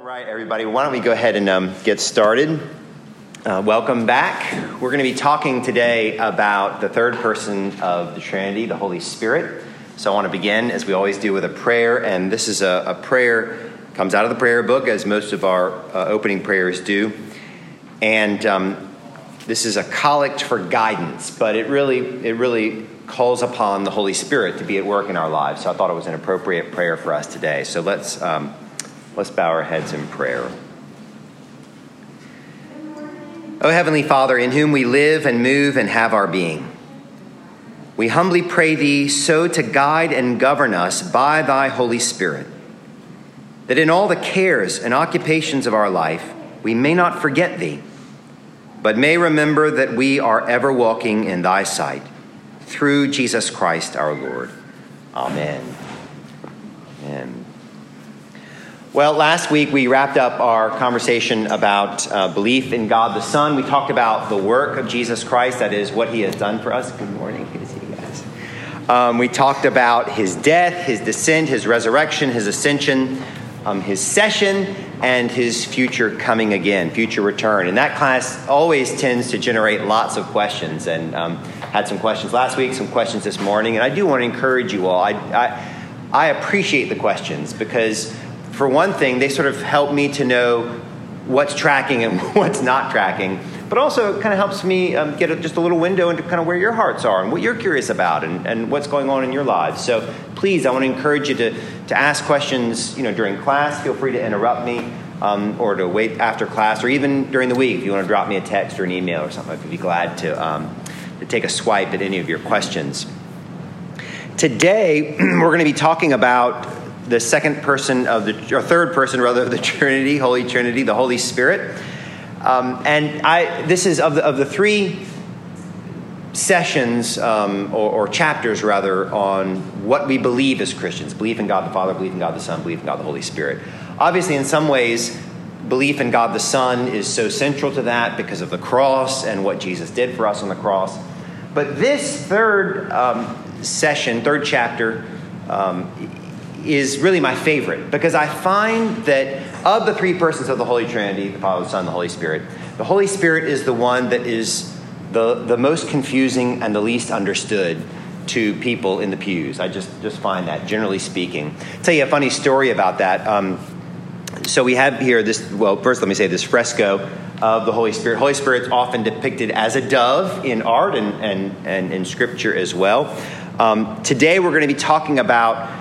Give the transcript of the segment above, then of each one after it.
All right, everybody, why don't we go ahead and um, get started? Uh, welcome back. We're going to be talking today about the third person of the Trinity, the Holy Spirit. So I want to begin, as we always do, with a prayer. And this is a, a prayer, comes out of the prayer book, as most of our uh, opening prayers do. And um, this is a collect for guidance, but it really, it really calls upon the Holy Spirit to be at work in our lives. So I thought it was an appropriate prayer for us today. So let's. Um, Let's bow our heads in prayer. O Heavenly Father, in whom we live and move and have our being, we humbly pray Thee so to guide and govern us by Thy Holy Spirit, that in all the cares and occupations of our life we may not forget Thee, but may remember that we are ever walking in Thy sight, through Jesus Christ our Lord. Amen. Amen. Well, last week we wrapped up our conversation about uh, belief in God the Son. We talked about the work of Jesus Christ, that is, what he has done for us. Good morning. Good to see you guys. Um, we talked about his death, his descent, his resurrection, his ascension, um, his session, and his future coming again, future return. And that class always tends to generate lots of questions, and um, had some questions last week, some questions this morning. And I do want to encourage you all. I, I, I appreciate the questions because for one thing, they sort of help me to know what's tracking and what's not tracking, but also it kind of helps me um, get a, just a little window into kind of where your hearts are and what you're curious about and, and what's going on in your lives. So please, I want to encourage you to, to ask questions you know, during class. Feel free to interrupt me. Um, or to wait after class, or even during the week, if you want to drop me a text or an email or something, I'd be glad to, um, to take a swipe at any of your questions. Today, we're going to be talking about the second person of the, or third person rather, of the Trinity, Holy Trinity, the Holy Spirit. Um, and I, this is of the, of the three sessions um, or, or, chapters rather on what we believe as Christians belief in God the Father, belief in God the Son, belief in God the Holy Spirit. Obviously, in some ways, belief in God the Son is so central to that because of the cross and what Jesus did for us on the cross. But this third um, session, third chapter, um, is really my favorite because I find that of the three persons of the Holy Trinity, the Father, the Son, the Holy Spirit, the Holy Spirit is the one that is the, the most confusing and the least understood to people in the pews. I just, just find that, generally speaking. I'll tell you a funny story about that. Um, so we have here this, well, first let me say this fresco of the Holy Spirit. Holy Spirit is often depicted as a dove in art and, and, and in scripture as well. Um, today we're going to be talking about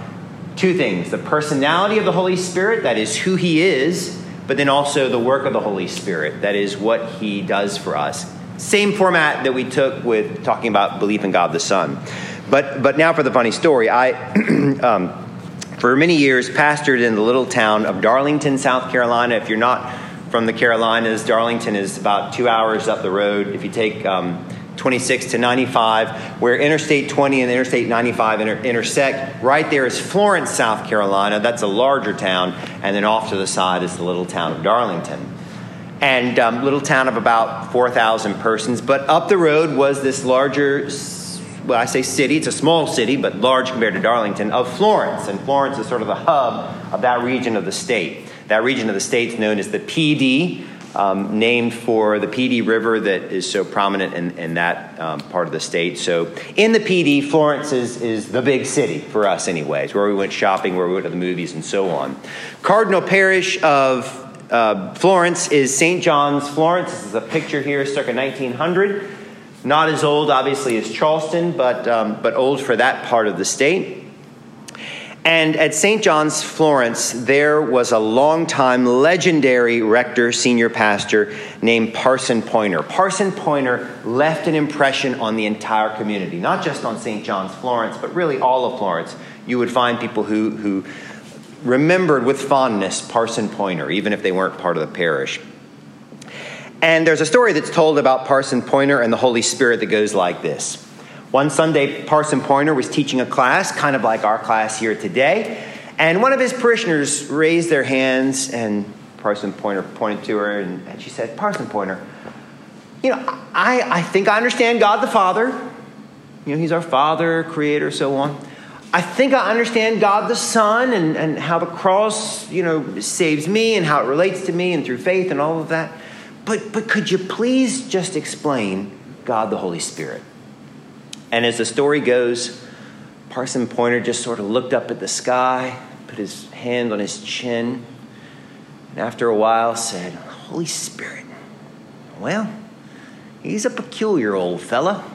two things the personality of the Holy Spirit, that is who He is, but then also the work of the Holy Spirit, that is what He does for us. Same format that we took with talking about belief in God the Son. But, but now for the funny story. I, um, for many years, pastored in the little town of Darlington, South Carolina. If you're not from the Carolinas, Darlington is about two hours up the road. If you take um, 26 to 95, where Interstate 20 and Interstate 95 inter- intersect. Right there is Florence, South Carolina. That's a larger town. And then off to the side is the little town of Darlington. And um, little town of about 4,000 persons. But up the road was this larger, well, I say city, it's a small city, but large compared to Darlington, of Florence. And Florence is sort of the hub of that region of the state. That region of the state is known as the Dee um, named for the Pee Dee River that is so prominent in, in that um, part of the state. So, in the Pee Dee, Florence is, is the big city for us, anyways, where we went shopping, where we went to the movies, and so on. Cardinal parish of uh, Florence is St. John's, Florence. This is a picture here, circa 1900. Not as old, obviously, as Charleston, but, um, but old for that part of the state. And at St. John's, Florence, there was a long-time legendary rector, senior pastor named Parson Poyner. Parson Poyner left an impression on the entire community, not just on St. John's, Florence, but really all of Florence. You would find people who, who remembered with fondness Parson Poyner, even if they weren't part of the parish. And there's a story that's told about Parson Poyner and the Holy Spirit that goes like this. One Sunday, Parson Pointer was teaching a class, kind of like our class here today, and one of his parishioners raised their hands, and Parson Pointer pointed to her, and, and she said, Parson Pointer, you know, I, I think I understand God the Father. You know, He's our Father, Creator, so on. I think I understand God the Son and, and how the cross, you know, saves me and how it relates to me and through faith and all of that. But, but could you please just explain God the Holy Spirit? And as the story goes, Parson Pointer just sort of looked up at the sky, put his hand on his chin, and after a while said, Holy Spirit. Well, he's a peculiar old fella.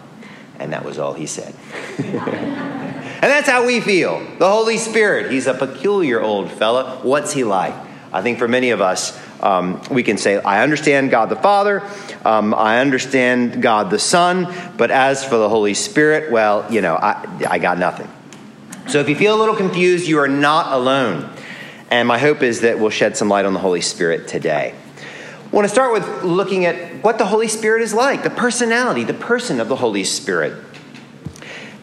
And that was all he said. and that's how we feel. The Holy Spirit, he's a peculiar old fella. What's he like? I think for many of us, um, we can say, I understand God the Father, um, I understand God the Son, but as for the Holy Spirit, well, you know, I, I got nothing. So if you feel a little confused, you are not alone. And my hope is that we'll shed some light on the Holy Spirit today. I want to start with looking at what the Holy Spirit is like, the personality, the person of the Holy Spirit.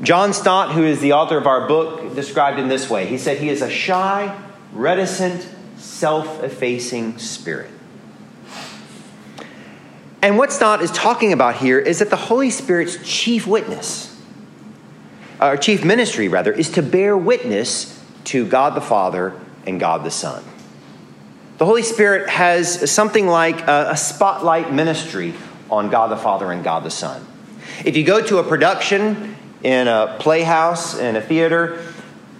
John Stott, who is the author of our book, described in this way. He said he is a shy, reticent, self effacing spirit. And what Stott is talking about here is that the Holy Spirit's chief witness, or chief ministry rather, is to bear witness to God the Father and God the Son. The Holy Spirit has something like a, a spotlight ministry on God the Father and God the Son. If you go to a production in a playhouse, in a theater,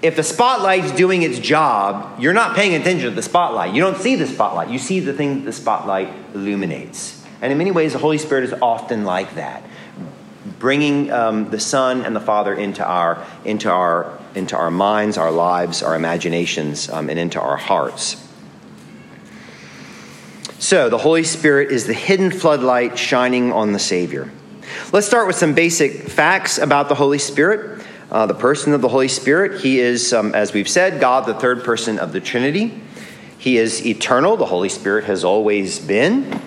if the spotlight's doing its job, you're not paying attention to the spotlight. You don't see the spotlight. You see the thing that the spotlight illuminates. And in many ways, the Holy Spirit is often like that, bringing um, the Son and the Father into our, into our, into our minds, our lives, our imaginations, um, and into our hearts. So, the Holy Spirit is the hidden floodlight shining on the Savior. Let's start with some basic facts about the Holy Spirit uh, the person of the Holy Spirit. He is, um, as we've said, God, the third person of the Trinity. He is eternal. The Holy Spirit has always been.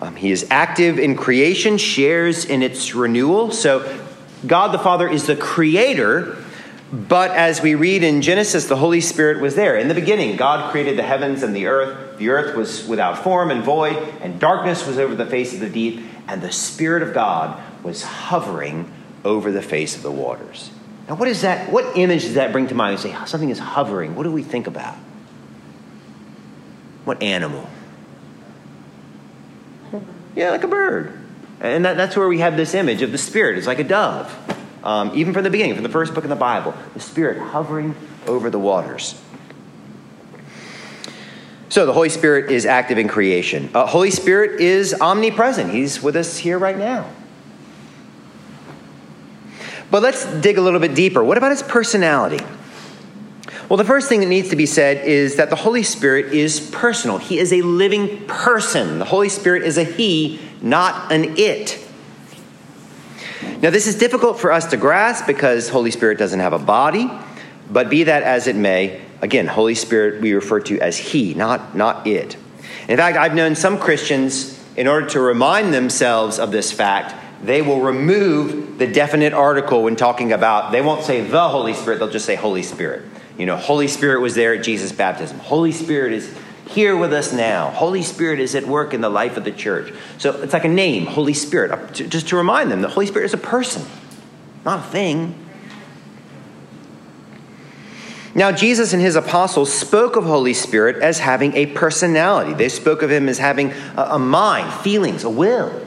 Um, he is active in creation, shares in its renewal. So, God the Father is the creator, but as we read in Genesis, the Holy Spirit was there. In the beginning, God created the heavens and the earth. The earth was without form and void, and darkness was over the face of the deep, and the Spirit of God was hovering over the face of the waters. Now, what is that? What image does that bring to mind? You say something is hovering. What do we think about? What animal? Yeah, like a bird. And that, that's where we have this image of the Spirit. It's like a dove. Um, even from the beginning, from the first book in the Bible, the Spirit hovering over the waters. So the Holy Spirit is active in creation. Uh, Holy Spirit is omnipresent. He's with us here right now. But let's dig a little bit deeper. What about his personality? Well, the first thing that needs to be said is that the Holy Spirit is personal. He is a living person. The Holy Spirit is a he, not an it. Now, this is difficult for us to grasp because Holy Spirit doesn't have a body, but be that as it may, again, Holy Spirit we refer to as he, not, not it. In fact, I've known some Christians, in order to remind themselves of this fact, they will remove the definite article when talking about, they won't say the Holy Spirit, they'll just say Holy Spirit. You know, Holy Spirit was there at Jesus' baptism. Holy Spirit is here with us now. Holy Spirit is at work in the life of the church. So it's like a name, Holy Spirit, uh, just to remind them the Holy Spirit is a person, not a thing. Now, Jesus and his apostles spoke of Holy Spirit as having a personality. They spoke of him as having a mind, feelings, a will.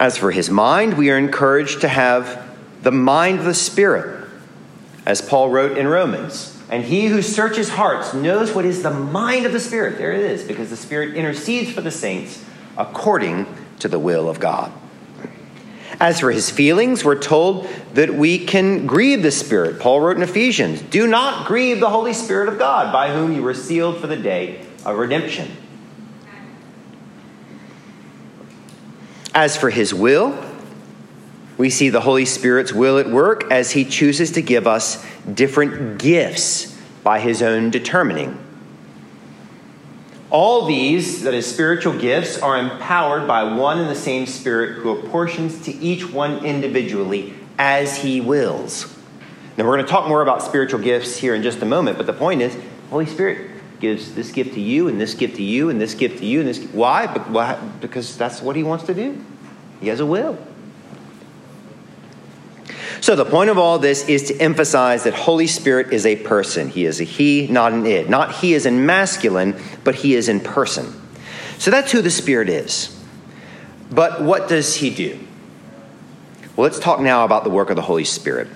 As for his mind, we are encouraged to have the mind of the Spirit, as Paul wrote in Romans. And he who searches hearts knows what is the mind of the Spirit. There it is, because the Spirit intercedes for the saints according to the will of God. As for his feelings, we're told that we can grieve the Spirit. Paul wrote in Ephesians Do not grieve the Holy Spirit of God, by whom you were sealed for the day of redemption. As for his will, we see the Holy Spirit's will at work as he chooses to give us different gifts by his own determining. All these, that is, spiritual gifts, are empowered by one and the same Spirit who apportions to each one individually as he wills. Now, we're going to talk more about spiritual gifts here in just a moment, but the point is, Holy Spirit gives this gift to you and this gift to you and this gift to you and this why? Because that's what he wants to do. He has a will. So, the point of all this is to emphasize that Holy Spirit is a person. He is a he, not an it. Not he is in masculine, but he is in person. So, that's who the Spirit is. But what does he do? Well, let's talk now about the work of the Holy Spirit.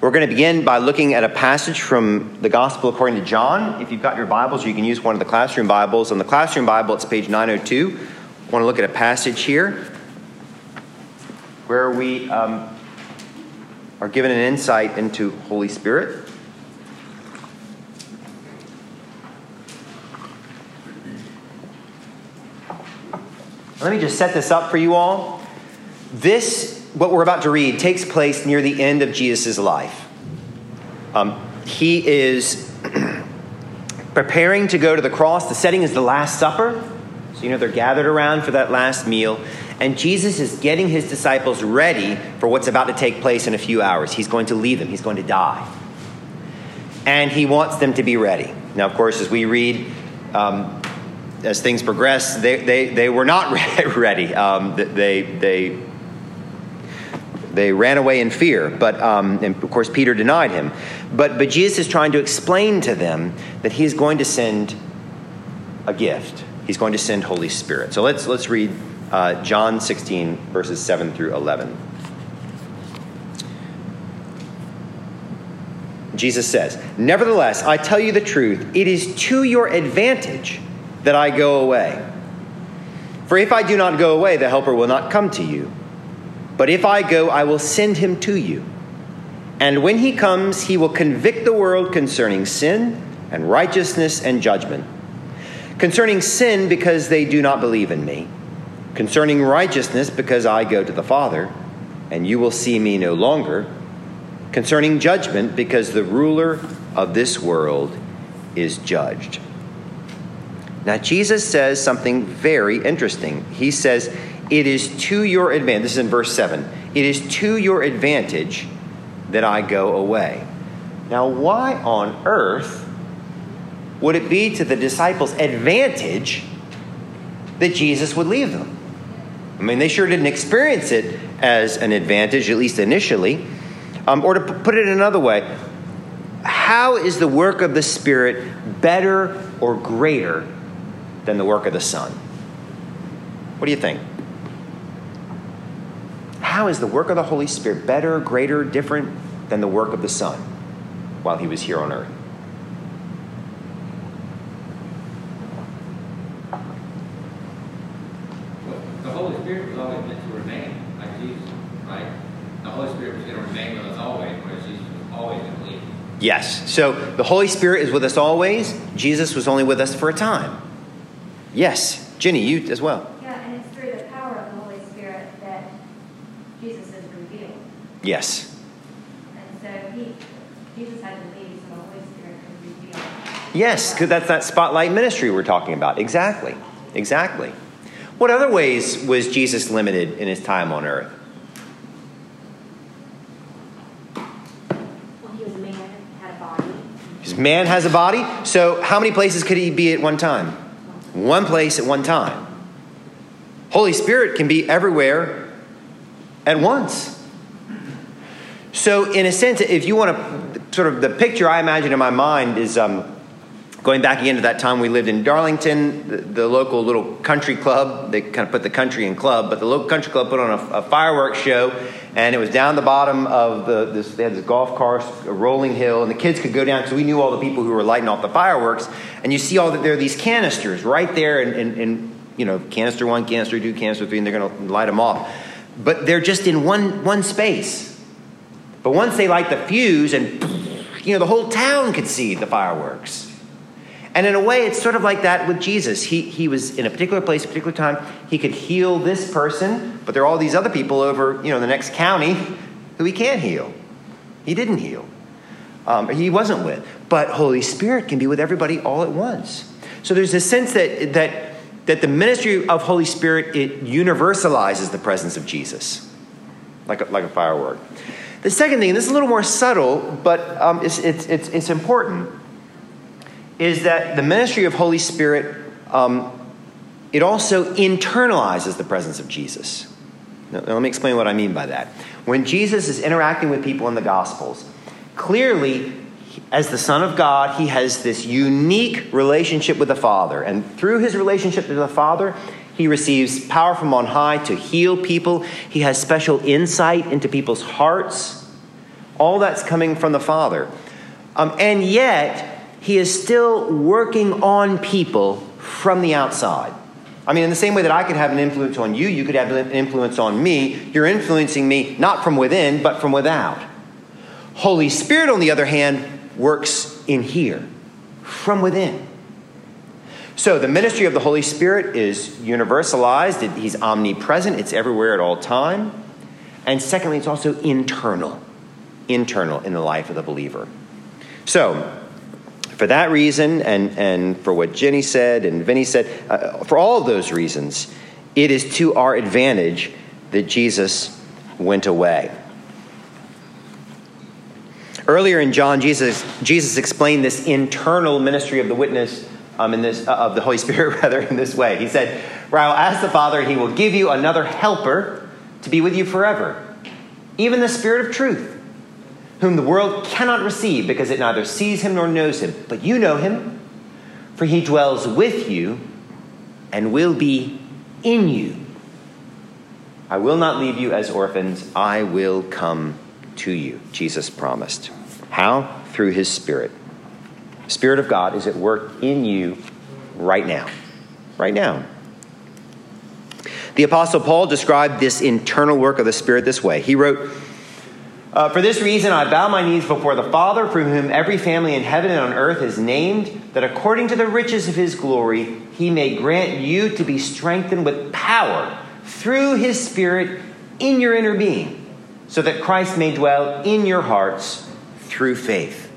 We're going to begin by looking at a passage from the Gospel according to John. If you've got your Bibles, you can use one of the classroom Bibles. On the classroom Bible, it's page 902. I want to look at a passage here where we um, are given an insight into Holy Spirit. Let me just set this up for you all. This, what we're about to read, takes place near the end of Jesus' life. Um, he is preparing to go to the cross. The setting is the Last Supper. So, you know, they're gathered around for that last meal. And Jesus is getting his disciples ready for what's about to take place in a few hours. He's going to leave them, he's going to die. And he wants them to be ready. Now, of course, as we read, um, as things progress, they, they, they were not ready. Um, they, they, they ran away in fear, but um, and of course Peter denied him. But but Jesus is trying to explain to them that he is going to send a gift. He's going to send Holy Spirit. So let's let's read uh, John 16 verses 7 through 11. Jesus says, "Nevertheless, I tell you the truth. It is to your advantage." that I go away. For if I do not go away, the Helper will not come to you. But if I go, I will send him to you. And when he comes, he will convict the world concerning sin and righteousness and judgment. Concerning sin, because they do not believe in me. Concerning righteousness, because I go to the Father, and you will see me no longer. Concerning judgment, because the ruler of this world is judged. Now, Jesus says something very interesting. He says, It is to your advantage, this is in verse 7, it is to your advantage that I go away. Now, why on earth would it be to the disciples' advantage that Jesus would leave them? I mean, they sure didn't experience it as an advantage, at least initially. Um, or to put it another way, how is the work of the Spirit better or greater than the work of the Son. What do you think? How is the work of the Holy Spirit better, greater, different than the work of the Son while he was here on earth? the Holy Spirit was always meant to remain like Jesus, right? The Holy Spirit was going to remain with us always, whereas Jesus was always going to leave. Yes. So the Holy Spirit is with us always. Jesus was only with us for a time. Yes, Jenny, you as well. Yeah, and it's through the power of the Holy Spirit that Jesus is revealed. Yes. And so he, Jesus had to leave so the Holy Spirit could reveal. Yes, because that's that spotlight ministry we're talking about. Exactly. Exactly. What other ways was Jesus limited in his time on earth? Well, he was a man, and had a body. His man has a body, so how many places could he be at one time? one place at one time. Holy Spirit can be everywhere at once. So, in a sense, if you want to, sort of the picture I imagine in my mind is um, going back again to that time we lived in Darlington, the, the, local little country club. They kind of put the country in club, but the local country club put on a, a fireworks show, and it was down the bottom of the. This, they had this golf course, a rolling hill, and the kids could go down because we knew all the people who were lighting off the fireworks. And you see all that there are these canisters right there, and, and, and you know, canister one, canister two, canister three, and they're going to light them off. But they're just in one one space. But once they light the fuse, and you know, the whole town could see the fireworks. And in a way, it's sort of like that with Jesus. He, he was in a particular place, a particular time. He could heal this person, but there are all these other people over, you know, the next county who he can't heal. He didn't heal. Um, he wasn't with. But Holy Spirit can be with everybody all at once. So there's a sense that, that, that the ministry of Holy Spirit, it universalizes the presence of Jesus, like a, like a firework. The second thing, and this is a little more subtle, but um, it's, it's, it's, it's important is that the ministry of Holy Spirit, um, it also internalizes the presence of Jesus. Now, let me explain what I mean by that. When Jesus is interacting with people in the Gospels, clearly, as the Son of God, he has this unique relationship with the Father. And through his relationship with the Father, he receives power from on high to heal people. He has special insight into people's hearts. All that's coming from the Father. Um, and yet, he is still working on people from the outside. I mean, in the same way that I could have an influence on you, you could have an influence on me. You're influencing me not from within, but from without. Holy Spirit, on the other hand, works in here, from within. So the ministry of the Holy Spirit is universalized, he's omnipresent, it's everywhere at all time. And secondly, it's also internal, internal in the life of the believer. So, for that reason, and, and for what Jenny said and Vinny said, uh, for all of those reasons, it is to our advantage that Jesus went away. Earlier in John, Jesus, Jesus explained this internal ministry of the witness um, in this, uh, of the Holy Spirit rather in this way. He said, "For I will ask the Father, and He will give you another helper to be with you forever, even the Spirit of Truth." whom the world cannot receive because it neither sees him nor knows him. But you know him, for he dwells with you and will be in you. I will not leave you as orphans, I will come to you, Jesus promised. How? Through his Spirit. Spirit of God is at work in you right now. Right now. The Apostle Paul described this internal work of the Spirit this way. He wrote, uh, for this reason, I bow my knees before the Father, from whom every family in heaven and on earth is named, that according to the riches of his glory, he may grant you to be strengthened with power through his Spirit in your inner being, so that Christ may dwell in your hearts through faith.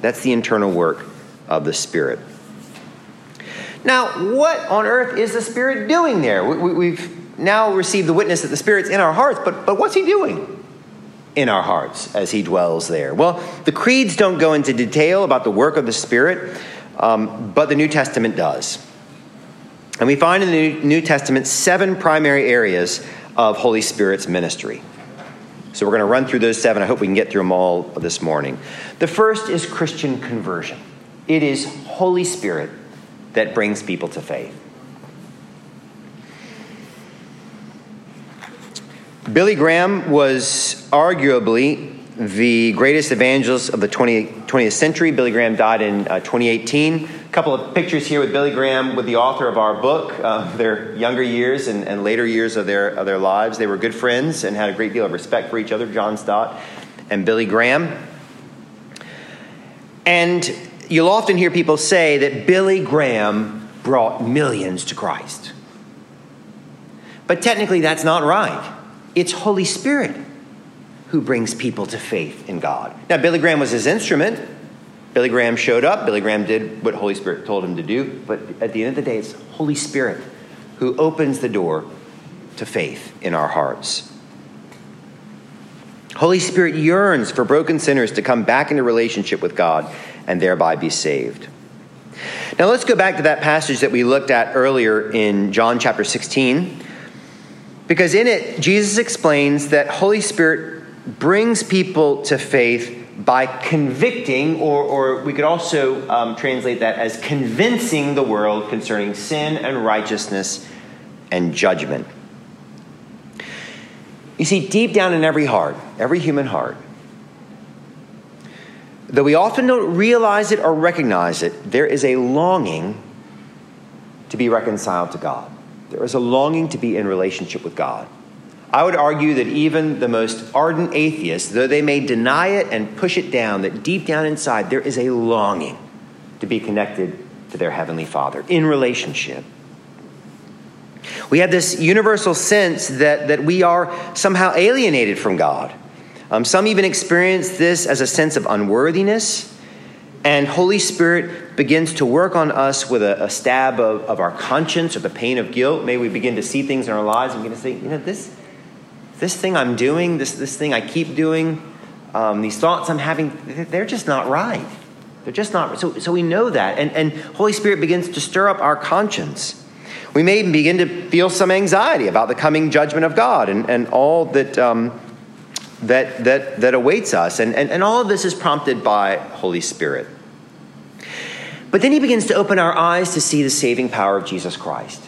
That's the internal work of the Spirit. Now, what on earth is the Spirit doing there? We, have now received the witness that the Spirit's in our hearts, but, but what's he doing? in our hearts as he dwells there? Well, the creeds don't go into detail about the work of the Spirit, um, but the New Testament does. And we find in the New Testament seven primary areas of Holy Spirit's ministry. So we're going to run through those seven. I hope we can get through them all this morning. The first is Christian conversion. It is Holy Spirit that brings people to faith. Billy Graham was arguably the greatest evangelist of the 20, 20th century. Billy Graham died in uh, 2018. A couple of pictures here with Billy Graham, with the author of our book, uh, their younger years and, and later years of their, of their lives. They were good friends and had a great deal of respect for each other, John Stott and Billy Graham. And you'll often hear people say that Billy Graham brought millions to Christ. But technically, that's not right. It's Holy Spirit who brings people to faith in God. Now, Billy Graham was his instrument. Billy Graham showed up. Billy Graham did what Holy Spirit told him to do. But at the end of the day, it's Holy Spirit who opens the door to faith in our hearts. Holy Spirit yearns for broken sinners to come back into relationship with God and thereby be saved. Now let's go back to that passage that we looked at earlier in John chapter 16 because in it, Jesus explains that Holy Spirit brings people to faith by convicting, or, or we could also um, translate that as convincing the world concerning sin and righteousness and judgment. You see, deep down in every heart, every human heart, though we often don't realize it or recognize it, there is a longing to be reconciled to God. There is a longing to be in relationship with God. I would argue that even the most ardent atheists, though they may deny it and push it down, that deep down inside there is a longing to be connected to their Heavenly Father in relationship. We have this universal sense that, that we are somehow alienated from God. Um, some even experience this as a sense of unworthiness and Holy Spirit begins to work on us with a, a stab of, of, our conscience or the pain of guilt. May we begin to see things in our lives and begin to say, you know, this, this thing I'm doing, this, this thing I keep doing, um, these thoughts I'm having, they're just not right. They're just not so, so we know that. And, and Holy Spirit begins to stir up our conscience. We may begin to feel some anxiety about the coming judgment of God and, and all that, um, that, that, that awaits us. And, and, and all of this is prompted by Holy Spirit. But then he begins to open our eyes to see the saving power of Jesus Christ.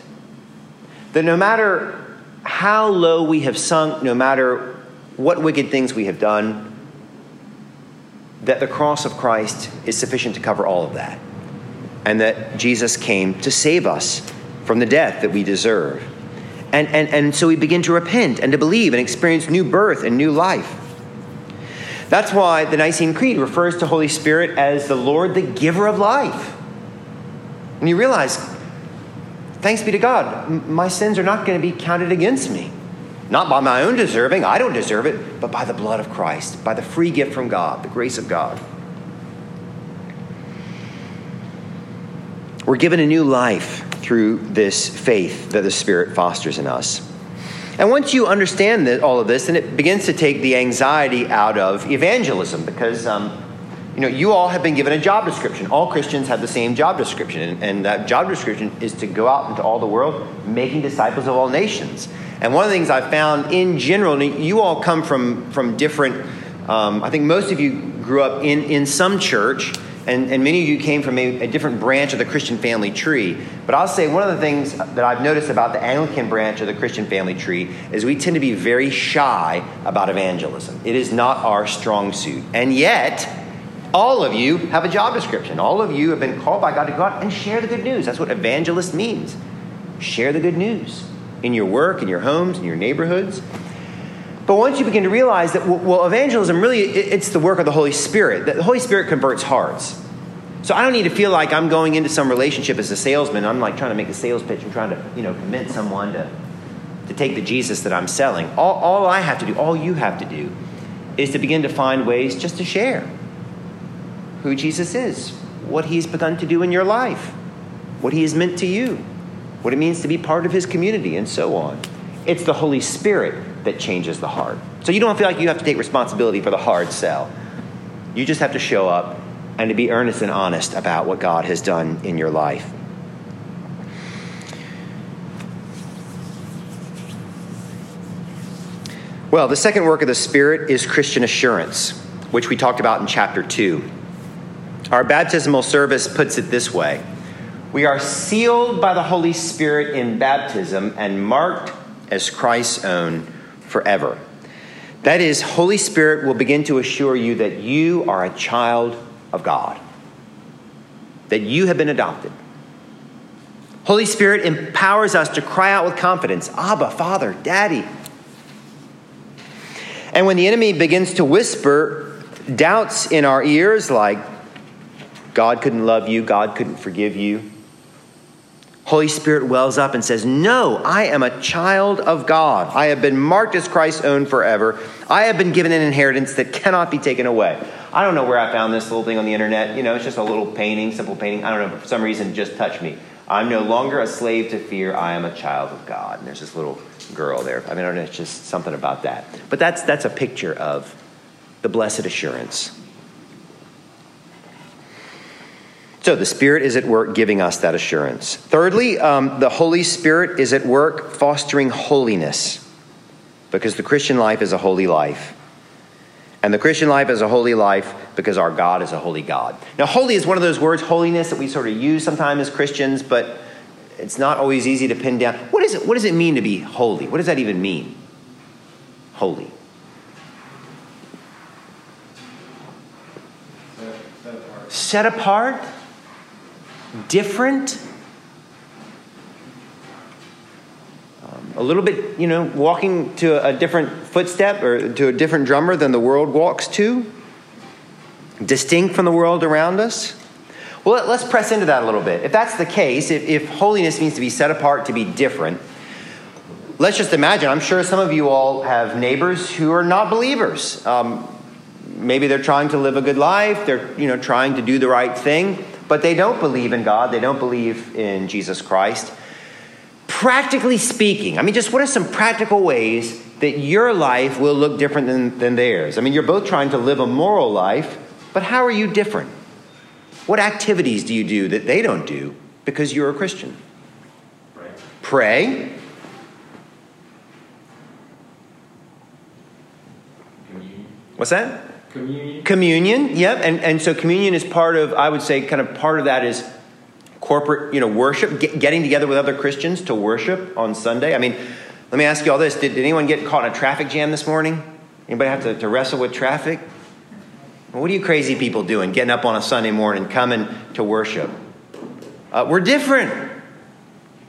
That no matter how low we have sunk, no matter what wicked things we have done, that the cross of Christ is sufficient to cover all of that. And that Jesus came to save us from the death that we deserve. And, and, and so we begin to repent and to believe and experience new birth and new life. That's why the Nicene Creed refers to Holy Spirit as the Lord, the giver of life. And you realize, thanks be to God, my sins are not going to be counted against me. Not by my own deserving, I don't deserve it, but by the blood of Christ, by the free gift from God, the grace of God. We're given a new life through this faith that the Spirit fosters in us. And once you understand that, all of this, then it begins to take the anxiety out of evangelism because, um, you know, you all have been given a job description. All Christians have the same job description, and, and that job description is to go out into all the world making disciples of all nations. And one of the things I've found in general, you all come from, from different, um, I think most of you grew up in, in some church, and, and many of you came from a, a, different branch of the Christian family tree. But I'll say one of the things that I've noticed about the Anglican branch of the Christian family tree is we tend to be very shy about evangelism. It is not our strong suit. And yet, all of you have a job description. All of you have been called by God to go out and share the good news. That's what evangelist means. Share the good news in your work, in your homes, in your neighborhoods. But once you begin to realize that, well, evangelism really, it's the work of the Holy Spirit. That the Holy Spirit converts hearts. So I don't need to feel like I'm going into some relationship as a salesman. I'm like trying to make a sales pitch and trying to, you know, convince someone to, to take the Jesus that I'm selling. All, all I have to do, all you have to do, is to begin to find ways just to share who Jesus is, what he's begun to do in your life, what he has meant to you what it means to be part of his community, and so on. It's the Holy Spirit that changes the heart. So you don't feel like you have to take responsibility for the hard sell. You just have to show up and to be earnest and honest about what God has done in your life. Well, the second work of the Spirit is Christian assurance, which we talked about in chapter 2. Our baptismal service puts it this way we are sealed by the Holy Spirit in baptism and marked as Christ's own forever. That is, Holy Spirit will begin to assure you that you are a child of God, that you have been adopted. Holy Spirit empowers us to cry out with confidence Abba, Father, Daddy. And when the enemy begins to whisper doubts in our ears, like God couldn't love you, God couldn't forgive you, Holy Spirit wells up and says, No, I am a child of God. I have been marked as Christ's own forever. I have been given an inheritance that cannot be taken away. I don't know where I found this little thing on the internet. You know, it's just a little painting, simple painting. I don't know, for some reason, just touched me. I'm no longer a slave to fear. I am a child of God. And there's this little girl there. I mean, I don't know, it's just something about that. But that's, that's a picture of the blessed assurance So the Spirit is at work giving us that assurance. Thirdly, um, the Holy Spirit is at work fostering holiness because the Christian life is a holy life. And the Christian life is a holy life because our God is a holy God. Now, holy is one of those words, holiness, that we sort of use sometimes as Christians, but it's not always easy to pin down. What, is it, what does it mean to be holy? What does that even mean? Holy. Set apart. Set apart? Different, a little bit, you know, walking to a different footstep or to a different drummer than the world walks to, distinct from the world around us. Well, let's press into that a little bit. If that's the case, if, if holiness means to be set apart, to be different, let's just imagine. I'm sure some of you all have neighbors who are not believers. Um, maybe they're trying to live a good life. They're you know trying to do the right thing but they don't believe in God, they don't believe in Jesus Christ. Practically speaking, I mean, just what are some practical ways that your life will look different than, than theirs? I mean, you're both trying to live a moral life, but how are you different? What activities do you do that they don't do because you're a Christian? Pray. Pray. What's that? Communion. Communion, yep. And, and so communion is part of, I would say, kind of part of that is corporate, you know, worship, get, getting together with other Christians to worship on Sunday. I mean, let me ask you all this. Did, did anyone get caught in a traffic jam this morning? Anybody have to, to wrestle with traffic? What are you crazy people doing getting up on a Sunday morning, coming to worship? Uh, we're different.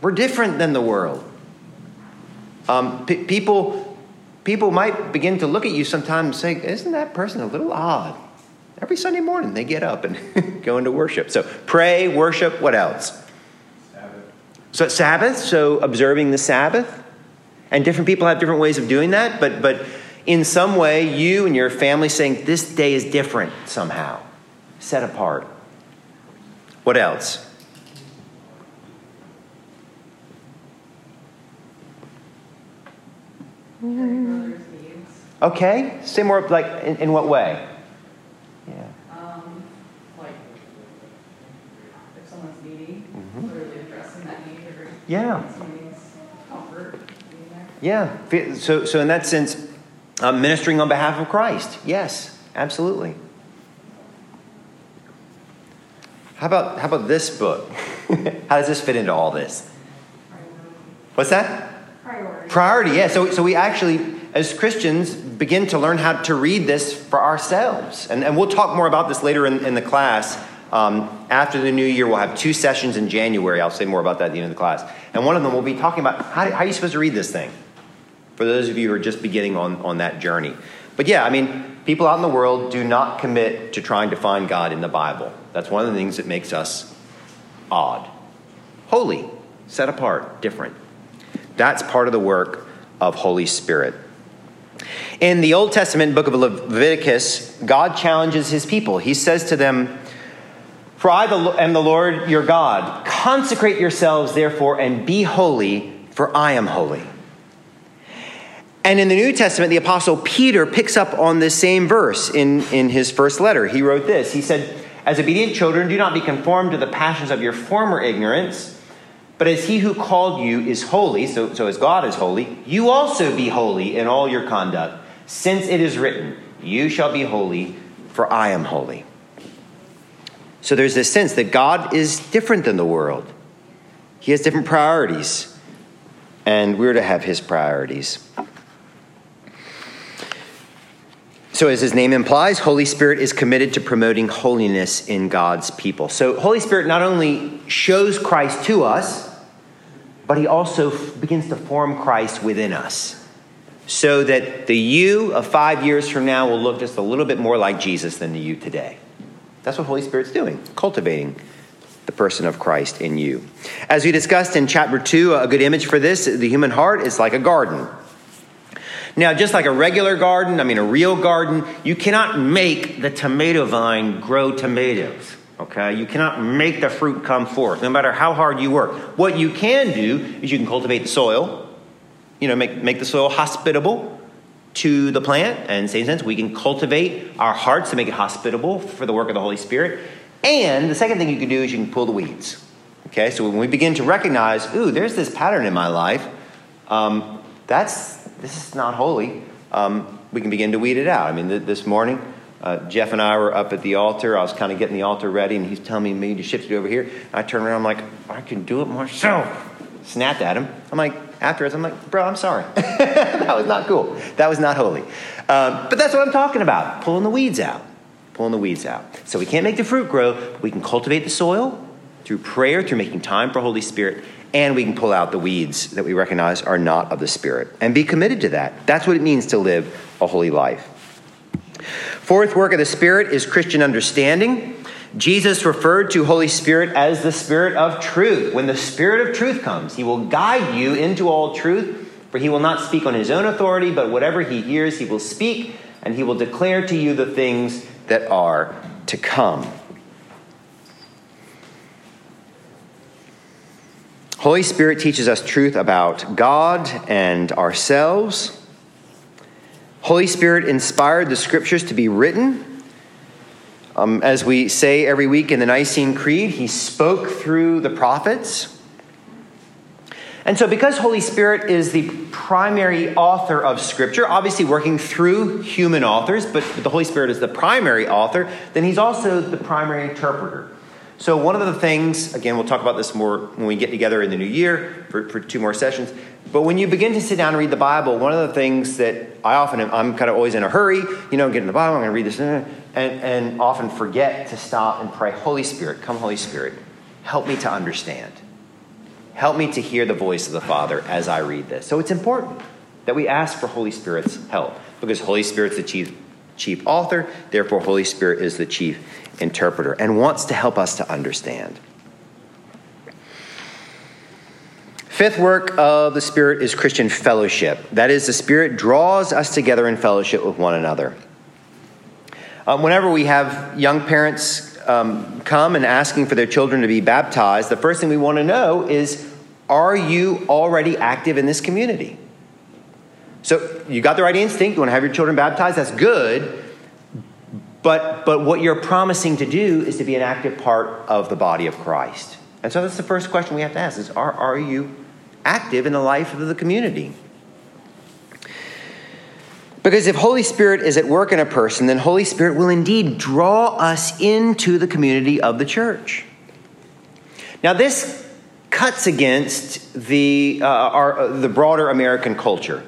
We're different than the world. Um, p- people, people might begin to look at you sometimes and say, Isn't that person a little odd? Every Sunday morning they get up and go into worship. So pray, worship, what else? Sabbath. So Sabbath, so observing the Sabbath. And different people have different ways of doing that, but, but in some way, you and your family saying, This day is different somehow, set apart. What else? Brothers' needs. Okay, say more like in, in what way? Yeah. Um, like, if someone's needy, Mhm. literally addressing that need or Yeah. needs comfort, being there. Yeah. So, so in that sense, um, ministering on behalf of Christ. Yes, absolutely. How about how about this book? how does this fit into all this? What's that? Priority. Yeah. So so we actually, as Christians, begin to learn how to read this for ourselves, and and we'll talk more about this later in, in the class. Um, after the new year, we'll have two sessions in January. I'll say more about that at the end of the class. And one of them will be talking about how, how are you supposed to read this thing? for those of you who are just beginning on, on that journey. But yeah, I mean, people out in the world do not commit to trying to find God in the Bible. That's one of the things that makes us odd, holy, set apart, different. That's part of the work of Holy Spirit. In the Old Testament book of Leviticus, God challenges his people. He says to them, For I am the Lord your God. Consecrate yourselves, therefore, and be holy, for I am holy. And in the New Testament, the Apostle Peter picks up on this same verse in, in his first letter. He wrote this He said, As obedient children, do not be conformed to the passions of your former ignorance, but as he who called you is holy, so, so as God is holy, you also be holy in all your conduct, since it is written, You shall be holy, for I am holy. So there's this sense that God is different than the world, He has different priorities, and we're to have His priorities. So, as his name implies, Holy Spirit is committed to promoting holiness in God's people. So, Holy Spirit not only shows Christ to us, but he also begins to form Christ within us. So that the you of five years from now will look just a little bit more like Jesus than the you today. That's what Holy Spirit's doing, cultivating the person of Christ in you. As we discussed in chapter 2, a good image for this the human heart is like a garden. Now, just like a regular garden, I mean a real garden, you cannot make the tomato vine grow tomatoes. Okay? You cannot make the fruit come forth, no matter how hard you work. What you can do is you can cultivate the soil, you know, make, make the soil hospitable to the plant. And same sense, we can cultivate our hearts to make it hospitable for the work of the Holy Spirit. And the second thing you can do is you can pull the weeds. Okay, so when we begin to recognize, ooh, there's this pattern in my life, um, that's this is not holy. Um, we can begin to weed it out. I mean, th- this morning, uh, Jeff and I were up at the altar. I was kind of getting the altar ready, and he's telling me to shift it over here. I turn around, I'm like, I can do it myself. Snapped at him. I'm like, afterwards, I'm like, bro, I'm sorry. that was not cool. That was not holy. Um, but that's what I'm talking about pulling the weeds out. Pulling the weeds out. So we can't make the fruit grow, but we can cultivate the soil through prayer, through making time for Holy Spirit, and we can pull out the weeds that we recognize are not of the Spirit and be committed to that. That's what it means to live a holy life. Fourth work of the Spirit is Christian understanding. Jesus referred to Holy Spirit as the Spirit of truth. When the Spirit of truth comes, he will guide you into all truth, for he will not speak on his own authority, but whatever he hears, he will speak, and he will declare to you the things that are to come. Holy Spirit teaches us truth about God and ourselves. Holy Spirit inspired the scriptures to be written. Um, as we say every week in the Nicene Creed, he spoke through the prophets. And so, because Holy Spirit is the primary author of Scripture, obviously working through human authors, but the Holy Spirit is the primary author, then he's also the primary interpreter. So, one of the things, again, we'll talk about this more when we get together in the new year for, for two more sessions. But when you begin to sit down and read the Bible, one of the things that I often am, I'm kind of always in a hurry, you know, get in the Bible, I'm going to read this, uh, and, and often forget to stop and pray, Holy Spirit, come, Holy Spirit, help me to understand. Help me to hear the voice of the Father as I read this. So it's important that we ask for Holy Spirit's help because Holy Spirit's the chief, chief author, therefore, Holy Spirit is the chief interpreter and wants to help us to understand. Fifth work of the Spirit is Christian fellowship. That is, the Spirit draws us together in fellowship with one another. Um, whenever we have young parents um, come and asking for their children to be baptized, the first thing we want to know is are you already active in this community? So you got the right instinct, you want to have your children baptized, that's good. But, but what you're promising to do is to be an active part of the body of Christ. And so that's the first question we have to ask is are, are you active in the life of the community? Because if Holy Spirit is at work in a person, then Holy Spirit will indeed draw us into the community of the church. Now, this cuts against the, uh, our, uh, the broader American culture.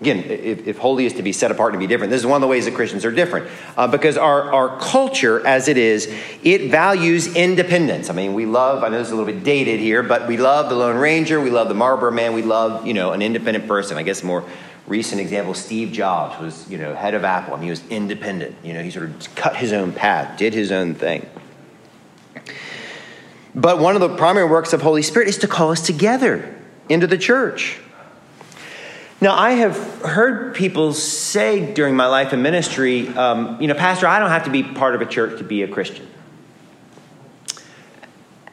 Again, if, if, holy is to be set apart and be different, this is one of the ways that Christians are different. Uh, because our, our culture, as it is, it values independence. I mean, we love, I know this is a little bit dated here, but we love the Lone Ranger, we love the Marlboro Man, we love, you know, an independent person. I guess more recent example, Steve Jobs was, you know, head of Apple. I mean, he was independent. You know, he sort of cut his own path, did his own thing. But one of the primary works of Holy Spirit is to call us together into the church. Now, I have heard people say during my life in ministry, um, you know, Pastor, I don't have to be part of a church to be a Christian.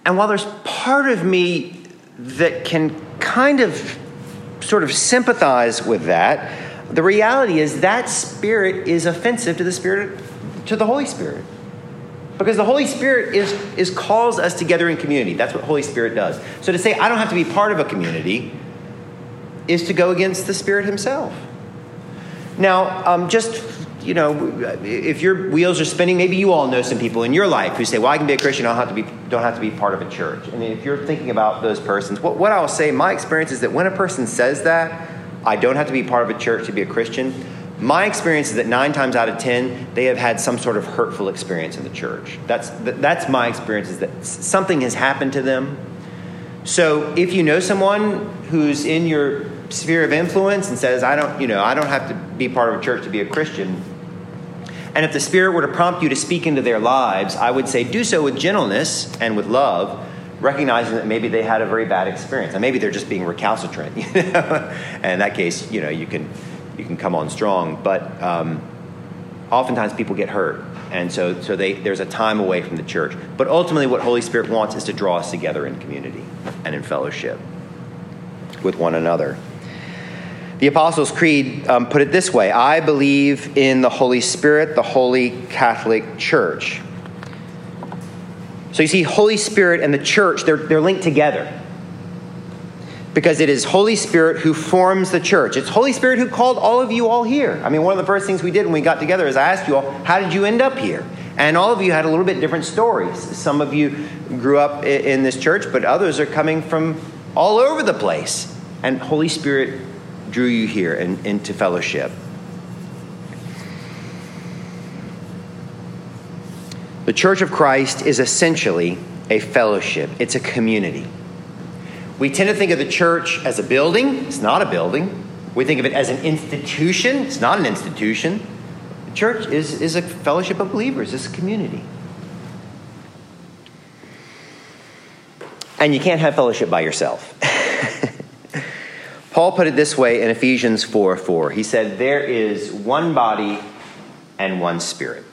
And while there's part of me that can kind of sort of sympathize with that, the reality is that spirit is offensive to the spirit to the Holy Spirit. Because the Holy Spirit is, is calls us together in community. That's what Holy Spirit does. So to say I don't have to be part of a community is to go against the Spirit Himself. Now, um, just you know, if your wheels are spinning, maybe you all know some people in your life who say, "Well, I can be a Christian. I don't have to be don't have to be part of a church." And if you're thinking about those persons, what, what I'll say, my experience is that when a person says that, "I don't have to be part of a church to be a Christian," my experience is that nine times out of ten, they have had some sort of hurtful experience in the church. That's that's my experience is that something has happened to them. So if you know someone who's in your sphere of influence and says, "I don't, you know, I don't have to be part of a church to be a Christian," And if the Spirit were to prompt you to speak into their lives, I would say do so with gentleness and with love, recognizing that maybe they had a very bad experience. And maybe they're just being recalcitrant. You know? and in that case, you know, you can, you can come on strong. But um, oftentimes people get hurt. And so, so they, there's a time away from the church. But ultimately, what Holy Spirit wants is to draw us together in community and in fellowship with one another. The Apostles' Creed um, put it this way I believe in the Holy Spirit, the Holy Catholic Church. So you see, Holy Spirit and the church, they're, they're linked together. Because it is Holy Spirit who forms the church. It's Holy Spirit who called all of you all here. I mean, one of the first things we did when we got together is I asked you all, how did you end up here? And all of you had a little bit different stories. Some of you grew up in this church, but others are coming from all over the place. And Holy Spirit drew you here and into fellowship. The Church of Christ is essentially a fellowship, it's a community. We tend to think of the church as a building, it's not a building. We think of it as an institution, it's not an institution. The church is, is a fellowship of believers, it's a community. And you can't have fellowship by yourself. Paul put it this way in Ephesians 4 4. He said, There is one body and one spirit.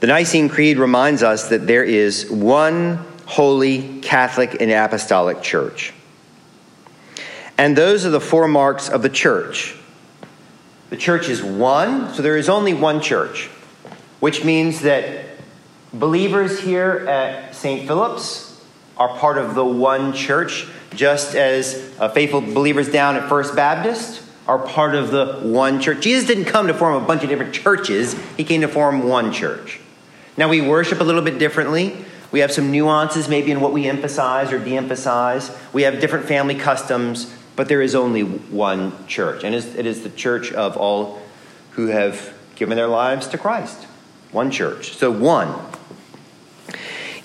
The Nicene Creed reminds us that there is one holy Catholic and Apostolic Church. And those are the four marks of the church. The church is one, so there is only one church, which means that believers here at St. Philip's are part of the one church, just as uh, faithful believers down at First Baptist are part of the one church. Jesus didn't come to form a bunch of different churches, he came to form one church. Now, we worship a little bit differently. We have some nuances maybe in what we emphasize or de emphasize. We have different family customs, but there is only one church. And it is the church of all who have given their lives to Christ. One church. So, one.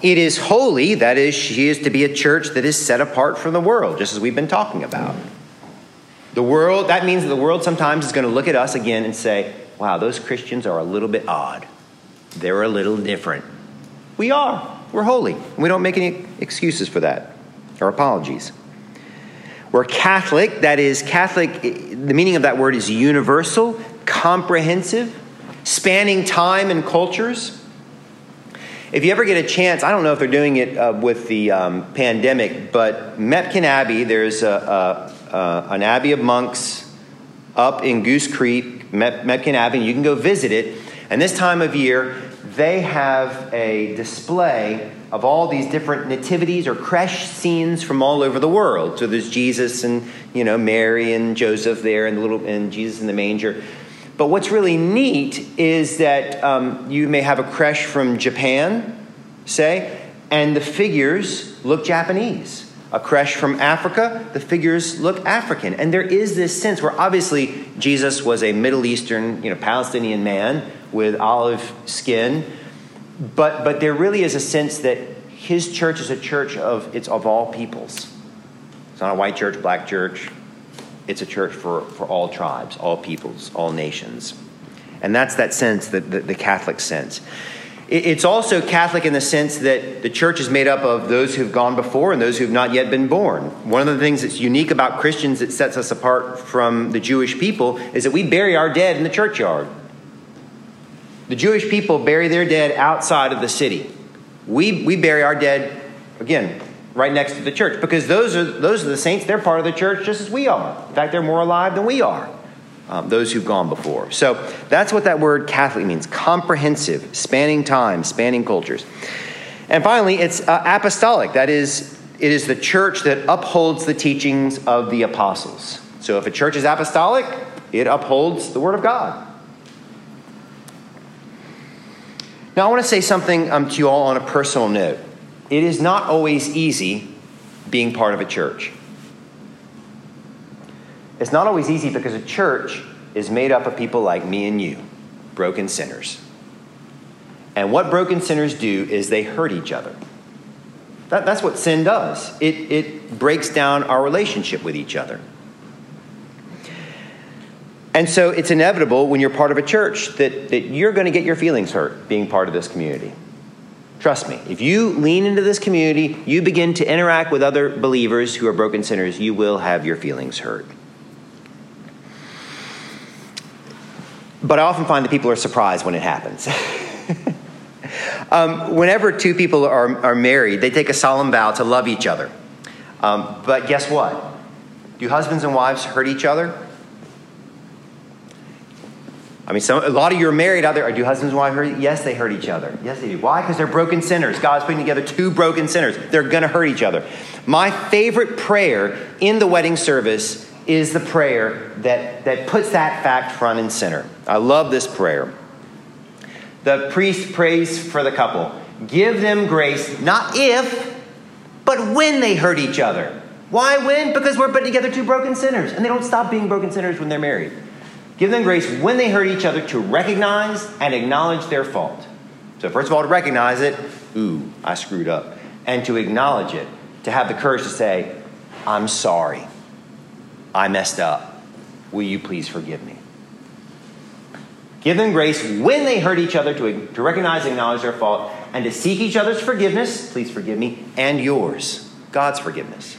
It is holy, that is, she is to be a church that is set apart from the world, just as we've been talking about. The world, that means that the world sometimes is going to look at us again and say, wow, those Christians are a little bit odd. They're a little different. We are. We're holy. We don't make any excuses for that or apologies. We're Catholic, that is, Catholic, the meaning of that word is universal, comprehensive, spanning time and cultures. If you ever get a chance, I don't know if they're doing it uh, with the um, pandemic, but Mepkin Abbey, there's a, a, a, an abbey of monks up in Goose Creek, Mepkin Abbey. You can go visit it. And this time of year, they have a display of all these different nativities or creche scenes from all over the world. So there's Jesus and you know Mary and Joseph there, and the little and Jesus in the manger. But what's really neat is that um, you may have a creche from Japan, say, and the figures look Japanese. A creche from Africa, the figures look African. And there is this sense where obviously Jesus was a Middle Eastern, you know, Palestinian man with olive skin, but, but there really is a sense that his church is a church of, it's of all peoples. It's not a white church, black church, it's a church for, for all tribes, all peoples, all nations. And that's that sense, the, the, the Catholic sense. It's also Catholic in the sense that the church is made up of those who've gone before and those who've not yet been born. One of the things that's unique about Christians that sets us apart from the Jewish people is that we bury our dead in the churchyard. The Jewish people bury their dead outside of the city. We, we bury our dead, again, right next to the church because those are, those are the saints. They're part of the church just as we are. In fact, they're more alive than we are, um, those who've gone before. So that's what that word Catholic means comprehensive, spanning time, spanning cultures. And finally, it's uh, apostolic. That is, it is the church that upholds the teachings of the apostles. So if a church is apostolic, it upholds the Word of God. Now, I want to say something um, to you all on a personal note it is not always easy being part of a church. It's not always easy because a church is made up of people like me and you, broken sinners. And what broken sinners do is they hurt each other. That, that's what sin does, it, it breaks down our relationship with each other. And so it's inevitable when you're part of a church that, that you're going to get your feelings hurt being part of this community. Trust me, if you lean into this community, you begin to interact with other believers who are broken sinners, you will have your feelings hurt. But I often find that people are surprised when it happens. um, whenever two people are, are married, they take a solemn vow to love each other. Um, but guess what? Do husbands and wives hurt each other? I mean, some, a lot of you are married out there. Do husbands and wives hurt? Yes, they hurt each other. Yes, they do. Why? Because they're broken sinners. God's putting together two broken sinners. They're going to hurt each other. My favorite prayer in the wedding service is the prayer that, that puts that fact front and center. I love this prayer. The priest prays for the couple. Give them grace, not if, but when they hurt each other. Why when? Because we're putting together two broken sinners, and they don't stop being broken sinners when they're married. Give them grace when they hurt each other to recognize and acknowledge their fault. So, first of all, to recognize it, ooh, I screwed up. And to acknowledge it, to have the courage to say, I'm sorry. I messed up. Will you please forgive me? Give them grace when they hurt each other to, to recognize and acknowledge their fault and to seek each other's forgiveness, please forgive me, and yours, God's forgiveness.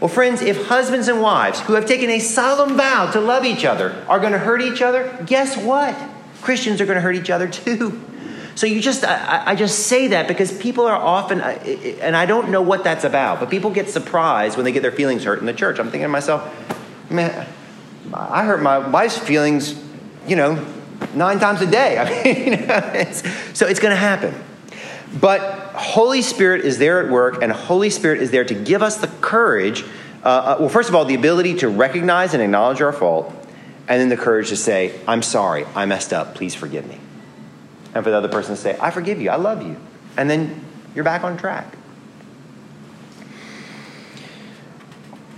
Well, friends, if husbands and wives who have taken a solemn vow to love each other are going to hurt each other, guess what? Christians are going to hurt each other too. So you just, I, I, just say that because people are often, and I don't know what that's about, but people get surprised when they get their feelings hurt in the church. I'm thinking to myself, man, I hurt my wife's feelings, you know, nine times a day. I mean, it's, so it's going to happen. But Holy Spirit is there at work, and Holy Spirit is there to give us the courage. Uh, uh, well, first of all, the ability to recognize and acknowledge our fault, and then the courage to say, I'm sorry, I messed up, please forgive me. And for the other person to say, I forgive you, I love you. And then you're back on track.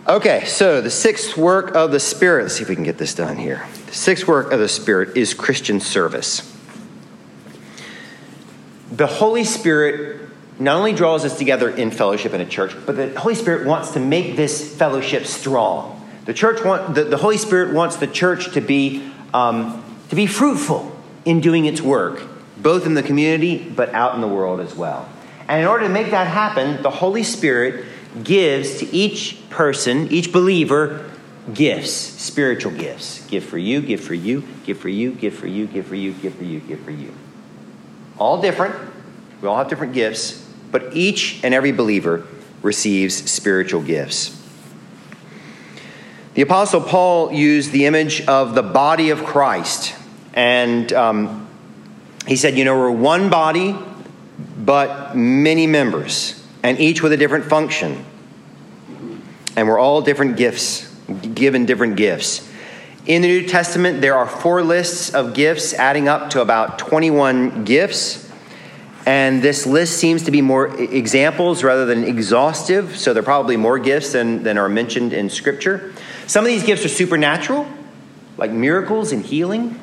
Okay, so the sixth work of the Spirit, let's see if we can get this done here. The sixth work of the Spirit is Christian service. The Holy Spirit not only draws us together in fellowship in a church, but the Holy Spirit wants to make this fellowship strong. The church want the, the Holy Spirit wants the church to be um, to be fruitful in doing its work, both in the community but out in the world as well. And in order to make that happen, the Holy Spirit gives to each person, each believer, gifts, spiritual gifts. Give for you, give for you, give for you, give for you, give for you, give for you, give for you. All different. We all have different gifts, but each and every believer receives spiritual gifts. The Apostle Paul used the image of the body of Christ, and um, he said, You know, we're one body, but many members, and each with a different function. And we're all different gifts, given different gifts. In the New Testament, there are four lists of gifts adding up to about 21 gifts. And this list seems to be more examples rather than exhaustive, so there are probably more gifts than, than are mentioned in Scripture. Some of these gifts are supernatural, like miracles and healing.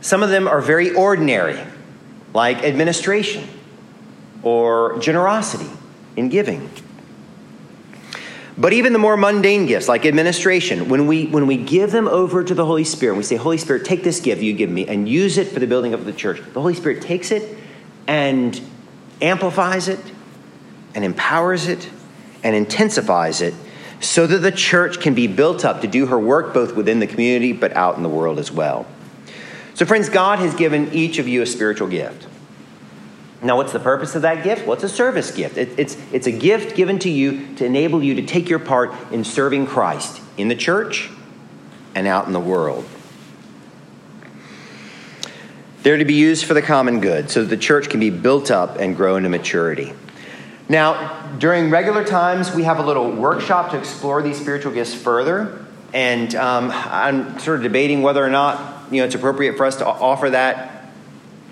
Some of them are very ordinary, like administration or generosity in giving. But even the more mundane gifts, like administration, when we, when we give them over to the Holy Spirit, we say, Holy Spirit, take this gift you give me and use it for the building of the church. The Holy Spirit takes it and amplifies it and empowers it and intensifies it so that the church can be built up to do her work both within the community but out in the world as well. So, friends, God has given each of you a spiritual gift. Now, what's the purpose of that gift? Well, it's a service gift. It, it's, it's a gift given to you to enable you to take your part in serving Christ in the church and out in the world. They're to be used for the common good so that the church can be built up and grow into maturity. Now, during regular times, we have a little workshop to explore these spiritual gifts further. And um, I'm sort of debating whether or not you know it's appropriate for us to offer that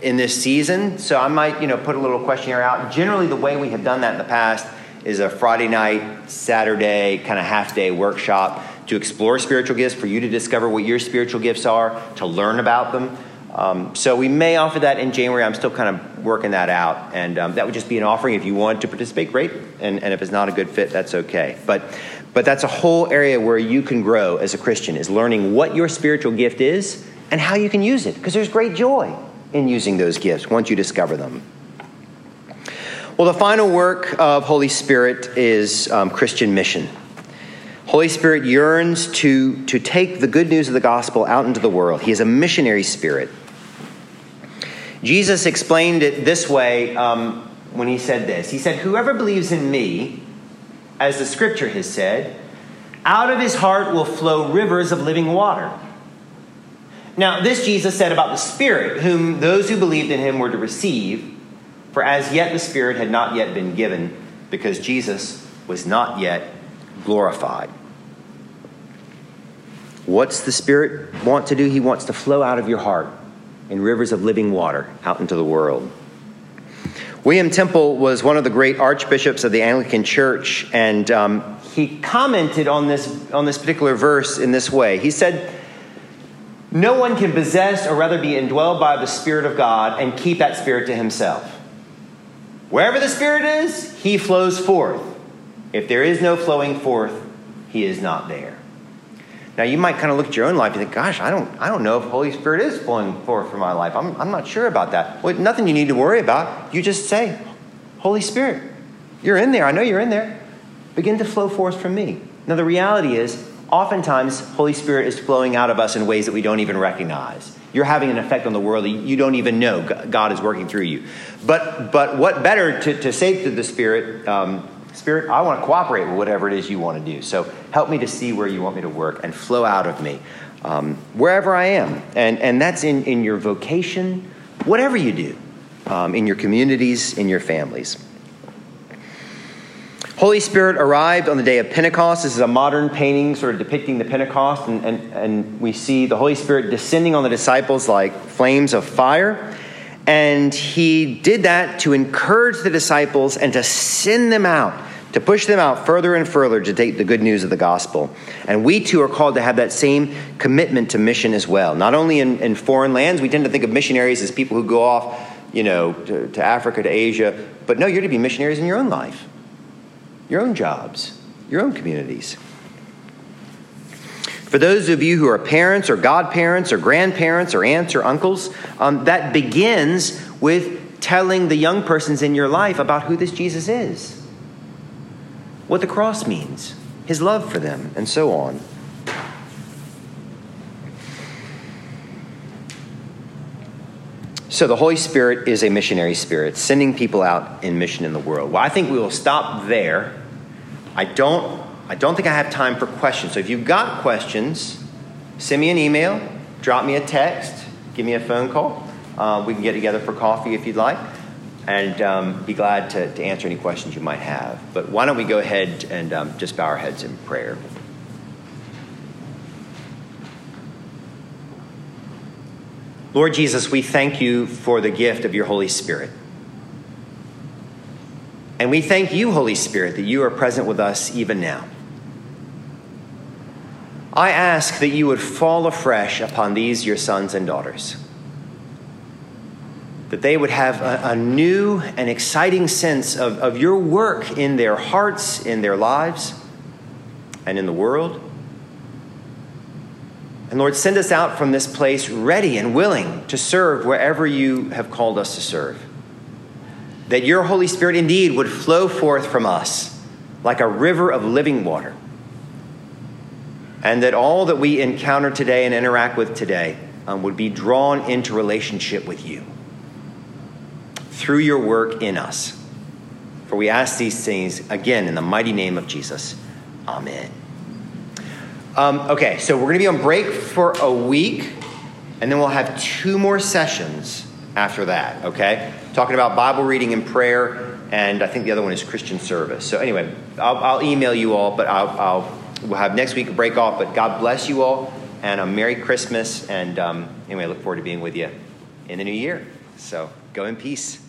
in this season. So I might, you know, put a little questionnaire out. Generally, the way we have done that in the past is a Friday night, Saturday, kind of half day workshop to explore spiritual gifts, for you to discover what your spiritual gifts are, to learn about them. Um, so we may offer that in January. I'm still kind of working that out, and um, that would just be an offering. If you want to participate, great. And, and if it's not a good fit, that's okay. But but that's a whole area where you can grow as a Christian is learning what your spiritual gift is and how you can use it. Because there's great joy in using those gifts once you discover them. Well, the final work of Holy Spirit is um, Christian mission. Holy Spirit yearns to, to take the good news of the gospel out into the world. He is a missionary spirit. Jesus explained it this way um, when he said this He said, Whoever believes in me, as the scripture has said, out of his heart will flow rivers of living water. Now, this Jesus said about the Spirit, whom those who believed in him were to receive, for as yet the Spirit had not yet been given, because Jesus was not yet glorified. What's the Spirit want to do? He wants to flow out of your heart in rivers of living water out into the world. William Temple was one of the great archbishops of the Anglican Church, and um, he commented on this, on this particular verse in this way. He said, No one can possess or rather be indwelled by the Spirit of God and keep that Spirit to himself. Wherever the Spirit is, he flows forth. If there is no flowing forth, he is not there. Now, you might kind of look at your own life and think, gosh, I don't, I don't know if Holy Spirit is flowing forth for my life. I'm, I'm not sure about that. Well, nothing you need to worry about. You just say, Holy Spirit, you're in there. I know you're in there. Begin to flow forth from me. Now, the reality is, oftentimes, Holy Spirit is flowing out of us in ways that we don't even recognize. You're having an effect on the world that you don't even know God is working through you. But, but what better to, to say to the Spirit, um, Spirit, I want to cooperate with whatever it is you want to do. So help me to see where you want me to work and flow out of me um, wherever I am. And, and that's in, in your vocation, whatever you do. um, in your communities, in your families. Holy Spirit arrived on the day of Pentecost. This is a modern painting sort of depicting the Pentecost, and, and, and we see the Holy Spirit descending on the disciples like flames of fire. And he did that to encourage the disciples and to send them out, to push them out further and further to take the good news of the gospel. And we too are called to have that same commitment to mission as well. Not only in, in foreign lands, we tend to think of missionaries as people who go off, you know, to, to Africa, to Asia, but no, you're to be missionaries in your own life your own jobs, your own communities. For those of you who are parents or godparents or grandparents or aunts or uncles, um, that begins with telling the young persons in your life about who this Jesus is, what the cross means, his love for them, and so on. So, the Holy Spirit is a missionary spirit, sending people out in mission in the world. Well, I think we will stop there. I don't, I don't think I have time for questions. So, if you've got questions, send me an email, drop me a text, give me a phone call. Uh, we can get together for coffee if you'd like, and um, be glad to, to answer any questions you might have. But why don't we go ahead and um, just bow our heads in prayer? Lord Jesus, we thank you for the gift of your Holy Spirit. And we thank you, Holy Spirit, that you are present with us even now. I ask that you would fall afresh upon these, your sons and daughters, that they would have a, a new and exciting sense of, of your work in their hearts, in their lives, and in the world. And Lord, send us out from this place ready and willing to serve wherever you have called us to serve. That your Holy Spirit indeed would flow forth from us like a river of living water. And that all that we encounter today and interact with today um, would be drawn into relationship with you through your work in us. For we ask these things again in the mighty name of Jesus. Amen. Um, okay, so we're going to be on break for a week, and then we'll have two more sessions after that, okay? Talking about Bible reading and prayer, and I think the other one is Christian service. So, anyway, I'll, I'll email you all, but I'll, I'll, we'll have next week a break off. But God bless you all, and a Merry Christmas. And um, anyway, I look forward to being with you in the new year. So, go in peace.